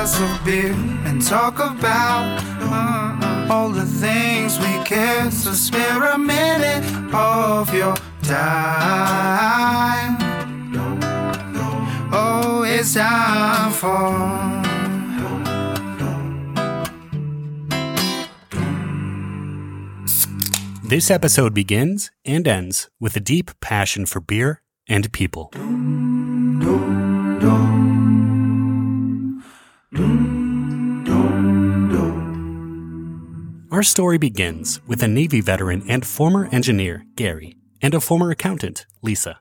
glass of beer and talk about uh, all the things we care. So spare a minute of your time. Oh, it's time for. This episode begins and ends with a deep passion for beer and people. Our story begins with a Navy veteran and former engineer, Gary, and a former accountant, Lisa.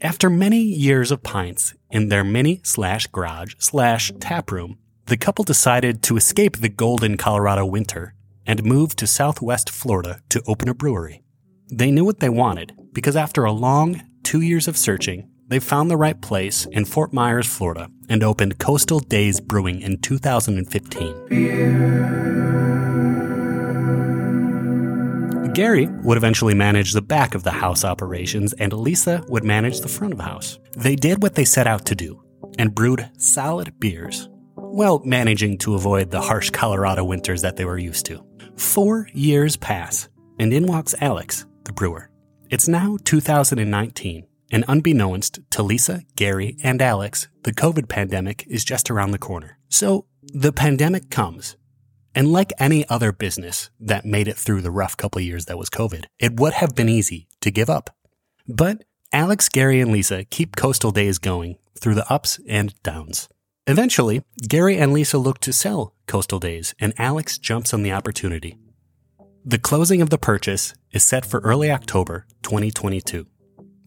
After many years of pints in their mini slash garage slash tap room, the couple decided to escape the golden Colorado winter and move to southwest Florida to open a brewery. They knew what they wanted because after a long two years of searching, they found the right place in Fort Myers, Florida, and opened Coastal Dayz Brewing in 2015. Gary would eventually manage the back of the house operations, and Lisa would manage the front of the house. They did what they set out to do and brewed solid beers, while managing to avoid the harsh Colorado winters that they were used to. Four years pass, and in walks Alex, the brewer. It's now 2019, and unbeknownst to Lisa, Gary, and Alex, the COVID pandemic is just around the corner. So the pandemic comes, and like any other business that made it through the rough couple years that was COVID, it would have been easy to give up. But Alex, Gary, and Lisa keep Coastal Dayz going through the ups and downs. Eventually, Gary and Lisa look to sell Coastal Dayz, and Alex jumps on the opportunity. The closing of the purchase is set for early October 2022.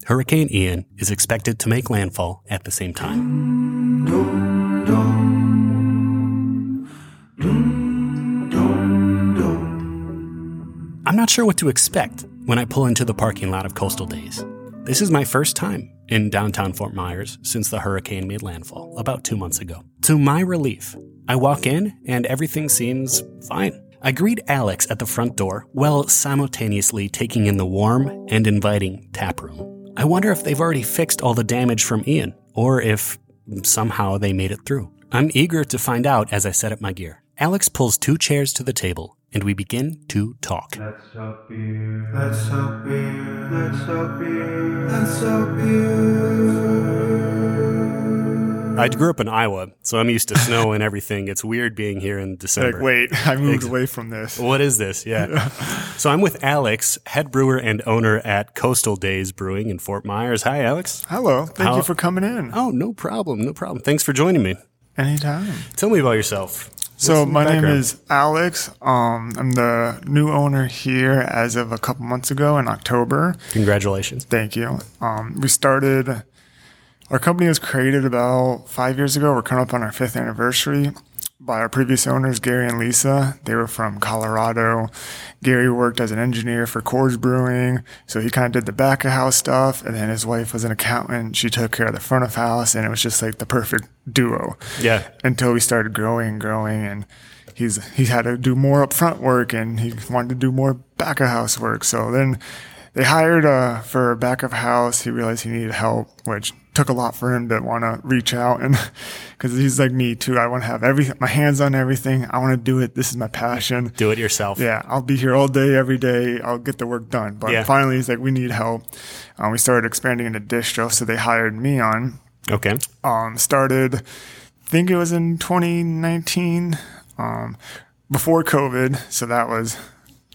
Hurricane Ian is expected to make landfall at the same time. I'm not sure what to expect when I pull into the parking lot of Coastal Dayz. This is my first time in downtown Fort Myers since the hurricane made landfall about two months ago. To my relief, I walk in and everything seems fine. I greet Alex at the front door while simultaneously taking in the warm and inviting tap room. I wonder if they've already fixed all the damage from Ian, or if somehow they made it through. I'm eager to find out as I set up my gear. Alex pulls two chairs to the table, and we begin to talk. Let's talk beer. Let's talk beer. Let's talk beer. Let's talk beer. I grew up in Iowa, so I'm used to snow and everything. It's weird being here in December. Like, wait, I moved Ex- away from this. What is this? Yeah. so I'm with Alex, head brewer and owner at Coastal Dayz Brewing in Fort Myers. Hi, Alex. Hello, thank How- you for coming in. Oh, no problem. No problem. Thanks for joining me. Anytime. Tell me about yourself. So my name background? is Alex. Um, I'm the new owner here as of a couple months ago in October. Congratulations. Thank you. Um, we started. Our company was created about five years ago. We're coming up on our fifth anniversary. By our previous owners, Gary and Lisa. They were from Colorado. Gary worked as an engineer for Coors Brewing, so he kind of did the back of house stuff. And then his wife was an accountant. She took care of the front of house, and it was just like the perfect duo Yeah. until we started growing and growing and he's he had to do more upfront work and he wanted to do more back of house work so then they hired uh, for back of house he realized he needed help which took a lot for him to want to reach out and because he's like me too i want to have everything my hands on everything i want to do it this is my passion Do it yourself. yeah, I'll be here all day, every day. I'll get the work done. But Yeah. finally, he's like, we need help. Um, we started expanding into distro, so they hired me on Okay. um, started, I think it was in 2019, um, before COVID. So that was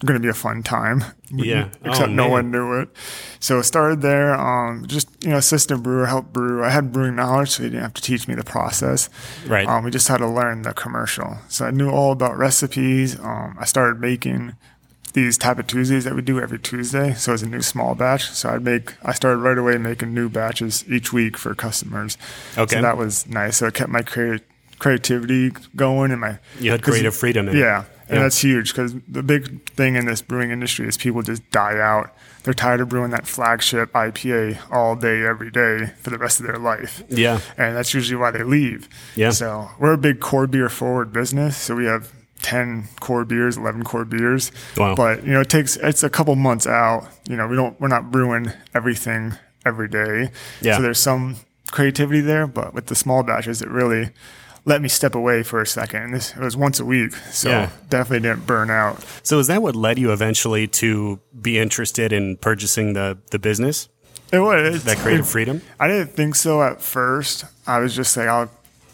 going to be a fun time. Yeah. Except Oh, no one knew it. So it started there. Um, just, you know, assistant brewer, help brew. I had brewing knowledge, so he didn't have to teach me the process. Right. Um, we just had to learn the commercial. So I knew all about recipes. Um, I started making these Tappa Tuesdays that we do every Tuesday. So it's a new small batch. So I'd make, I started right away making new batches each week for customers. Okay. So that was nice. So it kept my creati- creativity going and my. You had creative freedom in it. Yeah. And Yeah. that's huge because the big thing in this brewing industry is people just die out. They're tired of brewing that flagship IPA all day, every day for the rest of their life Yeah. and that's usually why they leave. Yeah. So we're a big core beer forward business. So we have ten core beers, eleven core beers. Wow. But you know, it takes it's a couple months out. You know, we don't we're not brewing everything every day. Yeah. So there's some creativity there, but with the small batches, it really let me step away for a second. This it was once a week, so Yeah. definitely didn't burn out. So is that what led you eventually to be interested in purchasing the the business, It was that creative it- freedom? I didn't think so at first. I was just like, I'll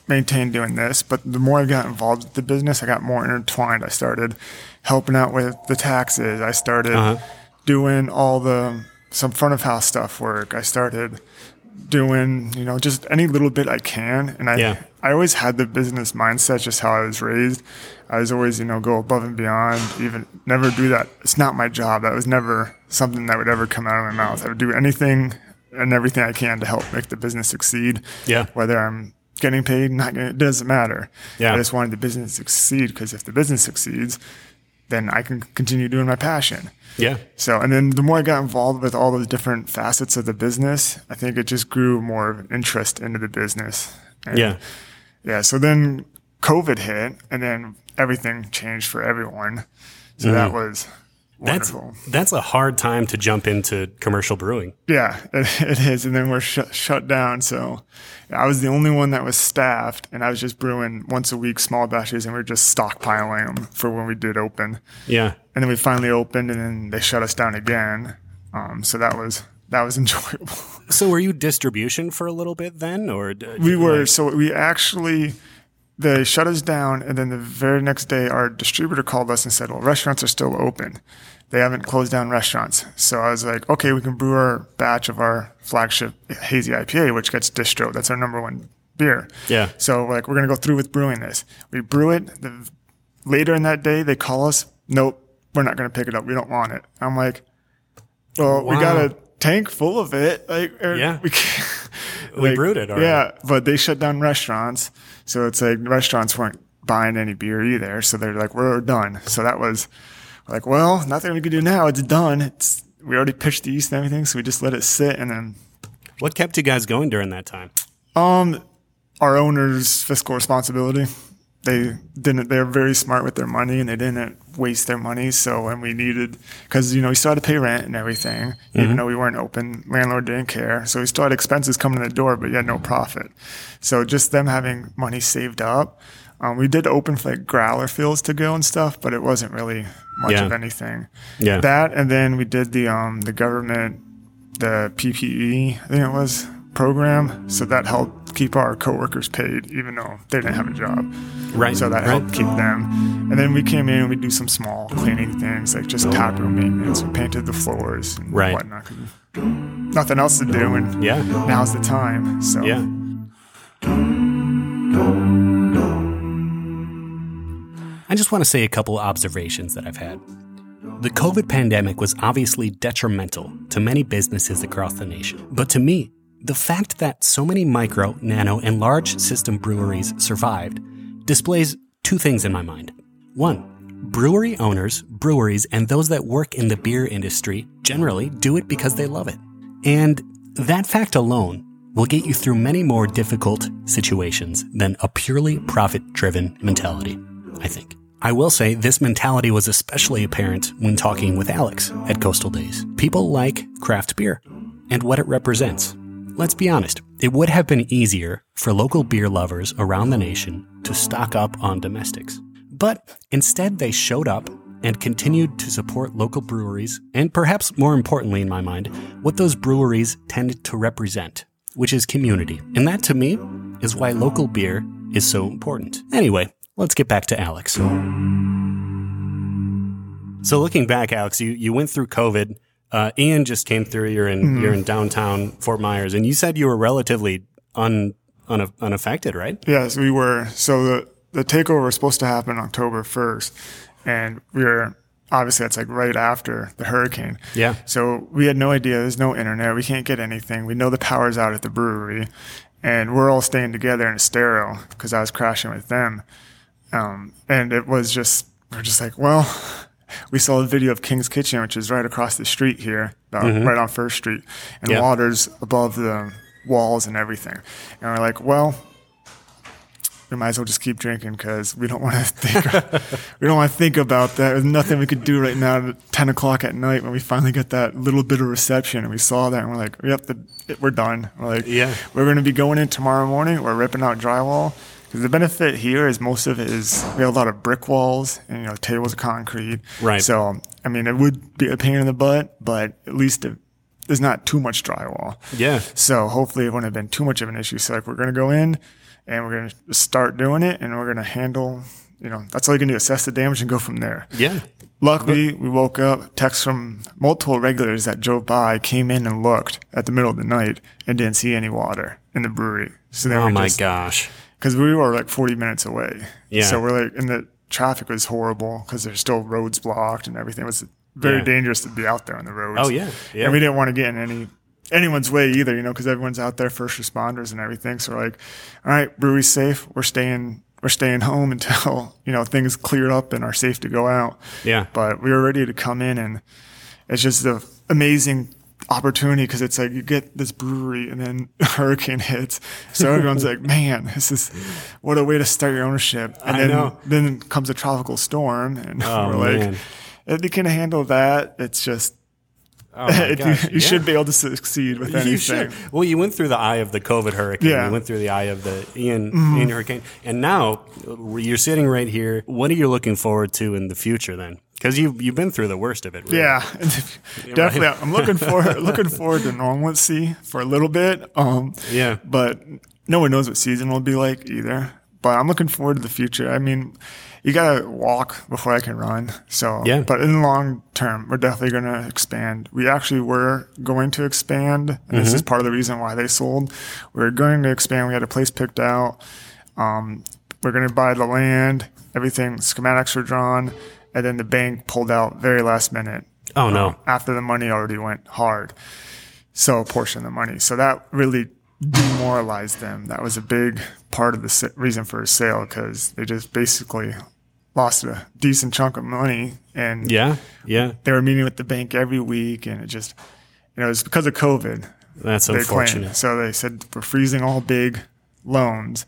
maintain doing this. But the more I got involved with the business, I got more intertwined. I started helping out with the taxes. I started Uh-huh. doing all the some front of house stuff work. I started doing, you know, just any little bit I can. And I, Yeah. I always had the business mindset, just how I was raised. I was always, you know, go above and beyond, even never do that. It's not my job. That was never something that would ever come out of my mouth. I would do anything and everything I can to help make the business succeed. Yeah. Whether I'm getting paid, not getting, it doesn't matter. Yeah. I just wanted the business to succeed because if the business succeeds, then I can continue doing my passion. Yeah. So, and then the more I got involved with all those different facets of the business, I think it just grew more of an interest into the business. And Yeah. Yeah. So then COVID hit and then everything changed for everyone. So that mm. was Mm-hmm. That's wonderful. that's a hard time to jump into commercial brewing. yeah, it, it is. And then we're shut, shut down. So I was the only one that was staffed and I was just brewing once a week, small batches, and we are just stockpiling them for when we did open. Yeah. and then we finally opened and then they shut us down again um, so that was that was enjoyable So were you distribution for a little bit then, or we were so we actually they shut us down and then the very next day our distributor called us and said well restaurants are still open. They haven't closed down restaurants. So i was like okay we can brew our batch of our flagship hazy ipa which gets distro. That's our number one beer. Yeah. so like we're gonna go through with brewing this. We brew it. The, later in that day they call us. Nope we're not gonna pick it up. We don't want it. I'm like well we got a tank full of it. Like or Yeah. we can't We brewed it already. yeah, but they shut down restaurants, so it's like restaurants weren't buying any beer either. So they're like, "We're done." So that was like, well, nothing we can do now. It's done. It's we already pitched the yeast and everything, so we just let it sit. And then what kept you guys going during that time? um, our owners' fiscal responsibility. They didn't. They're very smart with their money, and they didn't waste their money. So when we needed, because you know we still had to pay rent and everything, even though we weren't open, landlord didn't care. So we still had expenses coming in the door, but you had no profit. So just them having money saved up. Um, we did open for like growler fills to go and stuff, but it wasn't really much Yeah. of anything. Yeah. That and then we did the um the government the PPE I think it was program, so that helped keep our coworkers paid even though they didn't have a job. Right. So that right. helped keep them. And then we came in and we do some small cleaning things like just tap room maintenance. We painted the floors and Right. whatnot. Nothing else to do, and Yeah. now's the time. So Yeah. I just want to say a couple observations that I've had. The COVID pandemic was obviously detrimental to many businesses across the nation. But to me, the fact that so many micro, nano, and large system breweries survived displays two things in my mind. One, brewery owners, breweries, and those that work in the beer industry generally do it because they love it. And that fact alone will get you through many more difficult situations than a purely profit driven mentality, I think. I will say this mentality was especially apparent when talking with Alex at Coastal Dayz. People like craft beer and what it represents. Let's be honest, it would have been easier for local beer lovers around the nation to stock up on domestics. But instead, they showed up and continued to support local breweries, and perhaps more importantly, in my mind, what those breweries tended to represent, which is community. And that to me is why local beer is so important. Anyway, let's get back to Alex. So looking back, Alex, you, you went through COVID. Uh, Ian just came through. You're in you're in downtown Fort Myers, and you said you were relatively un, un unaffected, right? Yes, we were. So the the takeover was supposed to happen October first, and we were obviously that's like right after the hurricane. Yeah. So we had no idea. There's no internet. We can't get anything. We know the power's out at the brewery, and we're all staying together in Estero because I was crashing with them. Um, and it was just we're just like, well, we saw a video of King's Kitchen, which is right across the street here, uh, right on First Street, and Yeah. water's above the walls and everything. And we're like, well, we might as well just keep drinking because we don't want to think we don't want to think about that. There's nothing we could do right now at ten o'clock at night when we finally got that little bit of reception and we saw that and we're like, yep, the, it, we're done. We're like, Yeah. we're going to be going in tomorrow morning. We're ripping out drywall Because the benefit here is most of it is we have a lot of brick walls and you know tables of concrete. Right. So I mean, it would be a pain in the butt, but at least it, there's not too much drywall. Yeah. So hopefully it wouldn't have been too much of an issue. So like we're gonna go in and we're gonna start doing it, and we're gonna handle. You know, that's all you can do: assess the damage and go from there. Yeah. Luckily, we woke up. text from multiple regulars that drove by came in and looked at the middle of the night and didn't see any water in the brewery. So they Oh were my just, gosh. Because we were like 40 minutes away. Yeah. So we're like, and the traffic was horrible because there's still roads blocked and everything. It was very Yeah. dangerous to be out there on the roads. Oh, yeah. Yeah. And we didn't want to get in any anyone's way either, you know, because everyone's out there, first responders and everything. So we're like, all right, brewery's safe. We're staying. We're staying home until you know things clear up and are safe to go out. Yeah. But we were ready to come in, and it's just an amazing opportunity because it's like you get this brewery and then hurricane hits. So everyone's like, man, this is what a way to start your ownership. And I then, know. then comes a tropical storm and Oh, we're like, man. if you can handle that, it's just, Oh gosh. you, yeah. should be able to succeed with anything. You should. Well, you went through the eye of the COVID hurricane. Yeah. You went through the eye of the Ian, mm-hmm. Ian hurricane. And now you're sitting right here. What are you looking forward to in the future then? Because you've, you've been through the worst of it. Really. Yeah, definitely. I'm looking forward looking forward to normalcy for a little bit. Um, Yeah. but no one knows what season will be like either. But I'm looking forward to the future. I mean, you gotta walk before I can run. So, Yeah. But in the long term, we're definitely going to expand. We actually were going to expand, and this Mm-hmm. is part of the reason why they sold. We were going to expand. We had a place picked out. Um, we're going to buy the land. Everything schematics were drawn, and then the bank pulled out very last minute Oh, no. Um, after the money already went hard. So a portion of the money. So that really demoralized them. That was a big part of the reason for a sale because they just basically lost a decent chunk of money and Yeah. Yeah. they were meeting with the bank every week and it just, you know, it was because of COVID. That's They claimed. unfortunate. So they said we're freezing all big loans.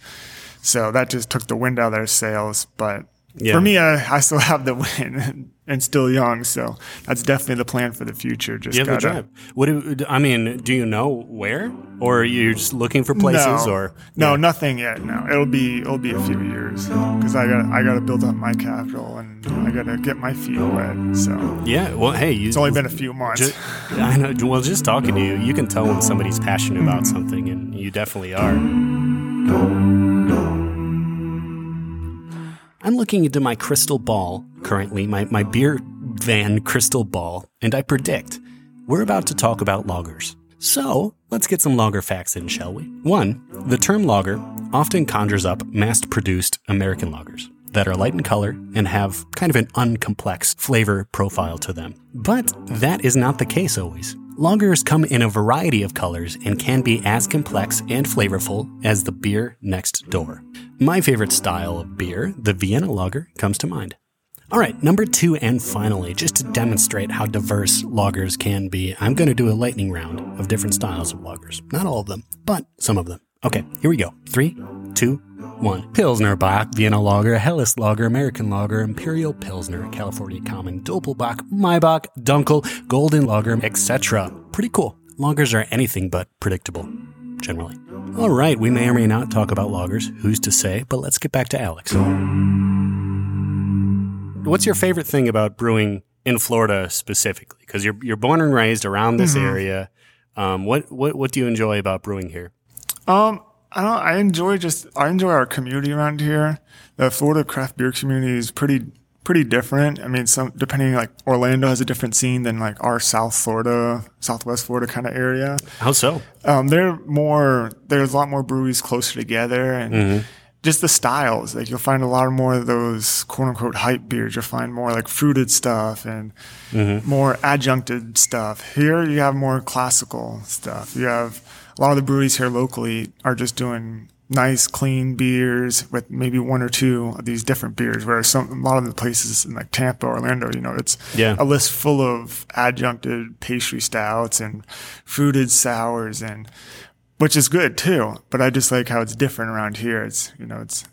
So that just took the wind out of their sails. But Yeah. for me, I, I still have the win and, and still young. So that's definitely the plan for the future. Just You have the gotta, drive. What do, I mean, do you know where? Or are you just looking for places no, or no, nothing yet. No, it'll be it'll be a few years because I got I got to build up my capital and I got to get my feet wet. So Yeah, well, hey, you, it's only been a few months. Ju- I know. Well, just talking to you, you can tell when somebody's passionate about mm. something, and you definitely are. I'm looking into my crystal ball currently, my, my beer van crystal ball, and I predict we're about to talk about lagers. So let's get some lager facts in, shall we? One, the term lager often conjures up mass produced American lagers that are light in color and have kind of an uncomplex flavor profile to them. But that is not the case always. Lagers come in a variety of colors and can be as complex and flavorful as the beer next door. My favorite style of beer, the Vienna lager, comes to mind. All right, number two, and finally, just to demonstrate how diverse lagers can be, I'm going to do a lightning round of different styles of lagers. Not all of them, but some of them. Okay, here we go. Three, two, one. Pilsner Bock, Vienna Lager, Helles Lager, American Lager, Imperial Pilsner, California Common, Doppelbock, Maibock, Dunkel, Golden Lager, etc. Pretty cool. Lagers are anything but predictable, generally. All right, we may or may not talk about lagers. Who's to say? But let's get back to Alex. What's your favorite thing about brewing in Florida specifically? Because you're you're born and raised around this area. Um, what what what do you enjoy about brewing here? Um, I don't. I enjoy just. I enjoy our community around here. The Florida craft beer community is pretty pretty different. I mean, some depending like Orlando has a different scene than like our South Florida, Southwest Florida kind of area. How so? Um, they're more. There's a lot more breweries closer together, and just the styles. Like you'll find a lot more of those quote unquote hype beers. You'll find more like fruited stuff and more adjuncted stuff. Here you have more classical stuff. You have a lot of the breweries here locally are just doing nice, clean beers with maybe one or two of these different beers. Whereas some a lot of the places in like Tampa, Orlando, you know, it's Yeah. a list full of adjuncted pastry stouts and fruited sours and which is good too. But I just like how it's different around here. It's you know it's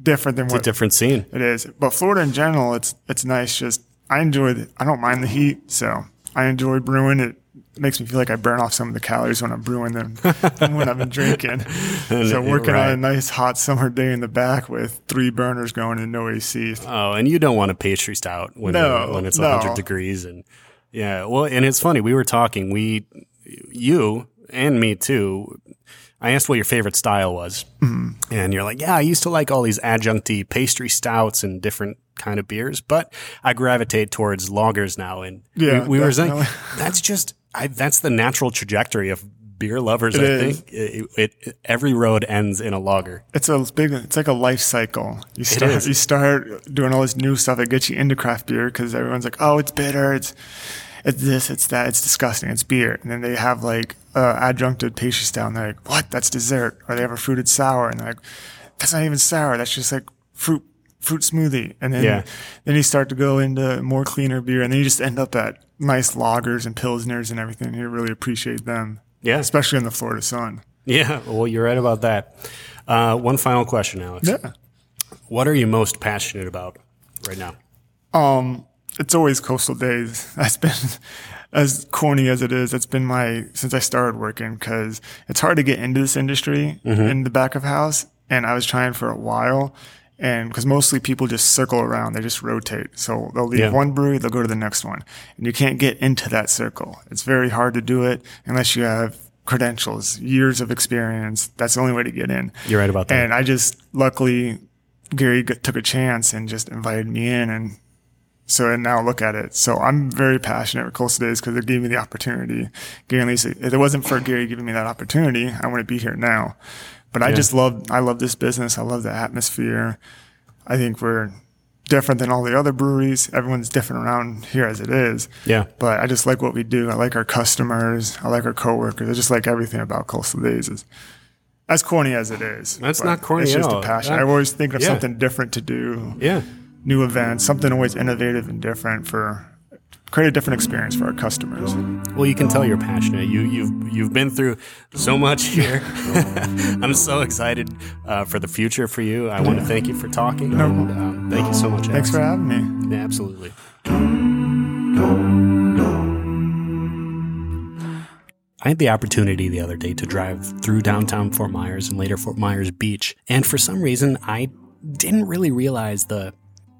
different than It's a different scene. it is. But Florida in general, it's it's nice. Just I enjoy. The, I don't mind the heat, so I enjoy brewing. It makes me feel like I burn off some of the calories when I'm brewing them than when I've been drinking. so working right. on a nice hot summer day in the back with three burners going and no AC. Oh, and you don't want a pastry stout when No, when it's no. 100 degrees and yeah. Well, and it's funny. We were talking. We, you and me too. I asked what your favorite style was, Mm-hmm. and you're like, "Yeah, I used to like all these adjuncty pastry stouts and different kind of beers, but I gravitate towards lagers now." And Yeah, we, we were saying that's just I, that's the natural trajectory of beer lovers. It I is. think it, it, every road ends in a lager. It's a big. It's like a life cycle. You start. is. You start doing all this new stuff that gets you into craft beer because everyone's like, "Oh, it's bitter. It's it's this. It's that. It's disgusting. It's beer." And then they have like uh, adjuncted pastry style, and they're like, "What? That's dessert." Or they have a fruited sour, and they're like, "That's not even sour. That's just like fruit." Fruit smoothie, and then Yeah. then you start to go into more cleaner beer, and then you just end up at nice lagers and pilsners and everything. You really appreciate them, Yeah. especially in the Florida sun. Yeah, well, you're right about that. Uh, one final question, Alex. Yeah. What are you most passionate about right now? Um, it's always Coastal Dayz. That's been as corny as it is. That's been my since I started working because it's hard to get into this industry in the back of house, and I was trying for a while. And because mostly people just circle around, they just rotate. So they'll leave Yeah. one brewery, they'll go to the next one. And you can't get into that circle. It's very hard to do it unless you have credentials, years of experience. That's the only way to get in. You're right about that. And I just luckily Gary g- took a chance and just invited me in, and so and now look at it. So I'm very passionate with Coastal Dayz because it gave me the opportunity. Gary and Lisa, if it wasn't for Gary giving me that opportunity, I wouldn't be here now. But I just love I love this business. I love the atmosphere. I think we're different than all the other breweries. Everyone's different around here as it is. Yeah. But I just like what we do. I like our customers. I like our coworkers. I just like everything about Coastal Dayz. Is as corny as it is. That's not corny It's just a passion. That- I always think of yeah. something different to do. Yeah. New events, something always innovative and different for create a different experience for our customers. Well, you can tell you're passionate. You you've you've been through so much here. I'm so excited uh, for the future for you. I want to thank you for talking. And, um, thank you so much. Thanks for having me. Yeah, absolutely. I had the opportunity the other day to drive through downtown Fort Myers and later Fort Myers Beach, and for some reason I didn't really realize the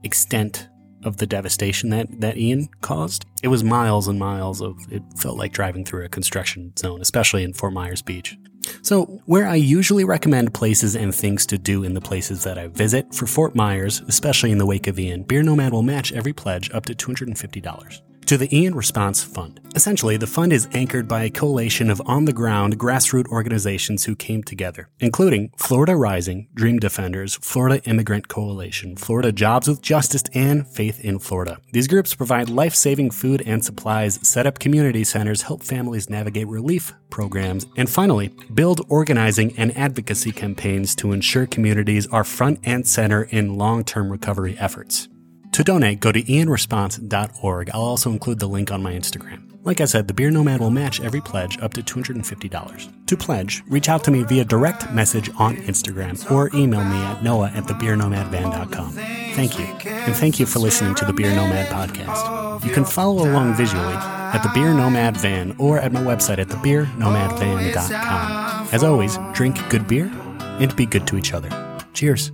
extent of the devastation that, that Ian caused. It was miles and miles of it felt like driving through a construction zone, especially in Fort Myers Beach. So, where I usually recommend places and things to do in the places that I visit, for Fort Myers, especially in the wake of Ian, Beer Nomad will match every pledge up to $250 to the Ian Response Fund. Essentially, the fund is anchored by a coalition of on the ground grassroots organizations who came together, including Florida Rising, Dream Defenders, Florida Immigrant Coalition, Florida Jobs with Justice, and Faith in Florida. These groups provide life saving food and supplies, set up community centers, help families navigate relief programs, and finally, build organizing and advocacy campaigns to ensure communities are front and center in long term recovery efforts. To donate, go to ianresponse.org. I'll also include the link on my Instagram. Like I said, the Beer Nomad will match every pledge up to $250. To pledge, reach out to me via direct message on Instagram or email me at noah at thebeernomadvan.com. Thank you. And thank you for listening to the Beer Nomad podcast. You can follow along visually at the Beer Nomad Van or at my website at thebeernomadvan.com. As always, drink good beer and be good to each other. Cheers.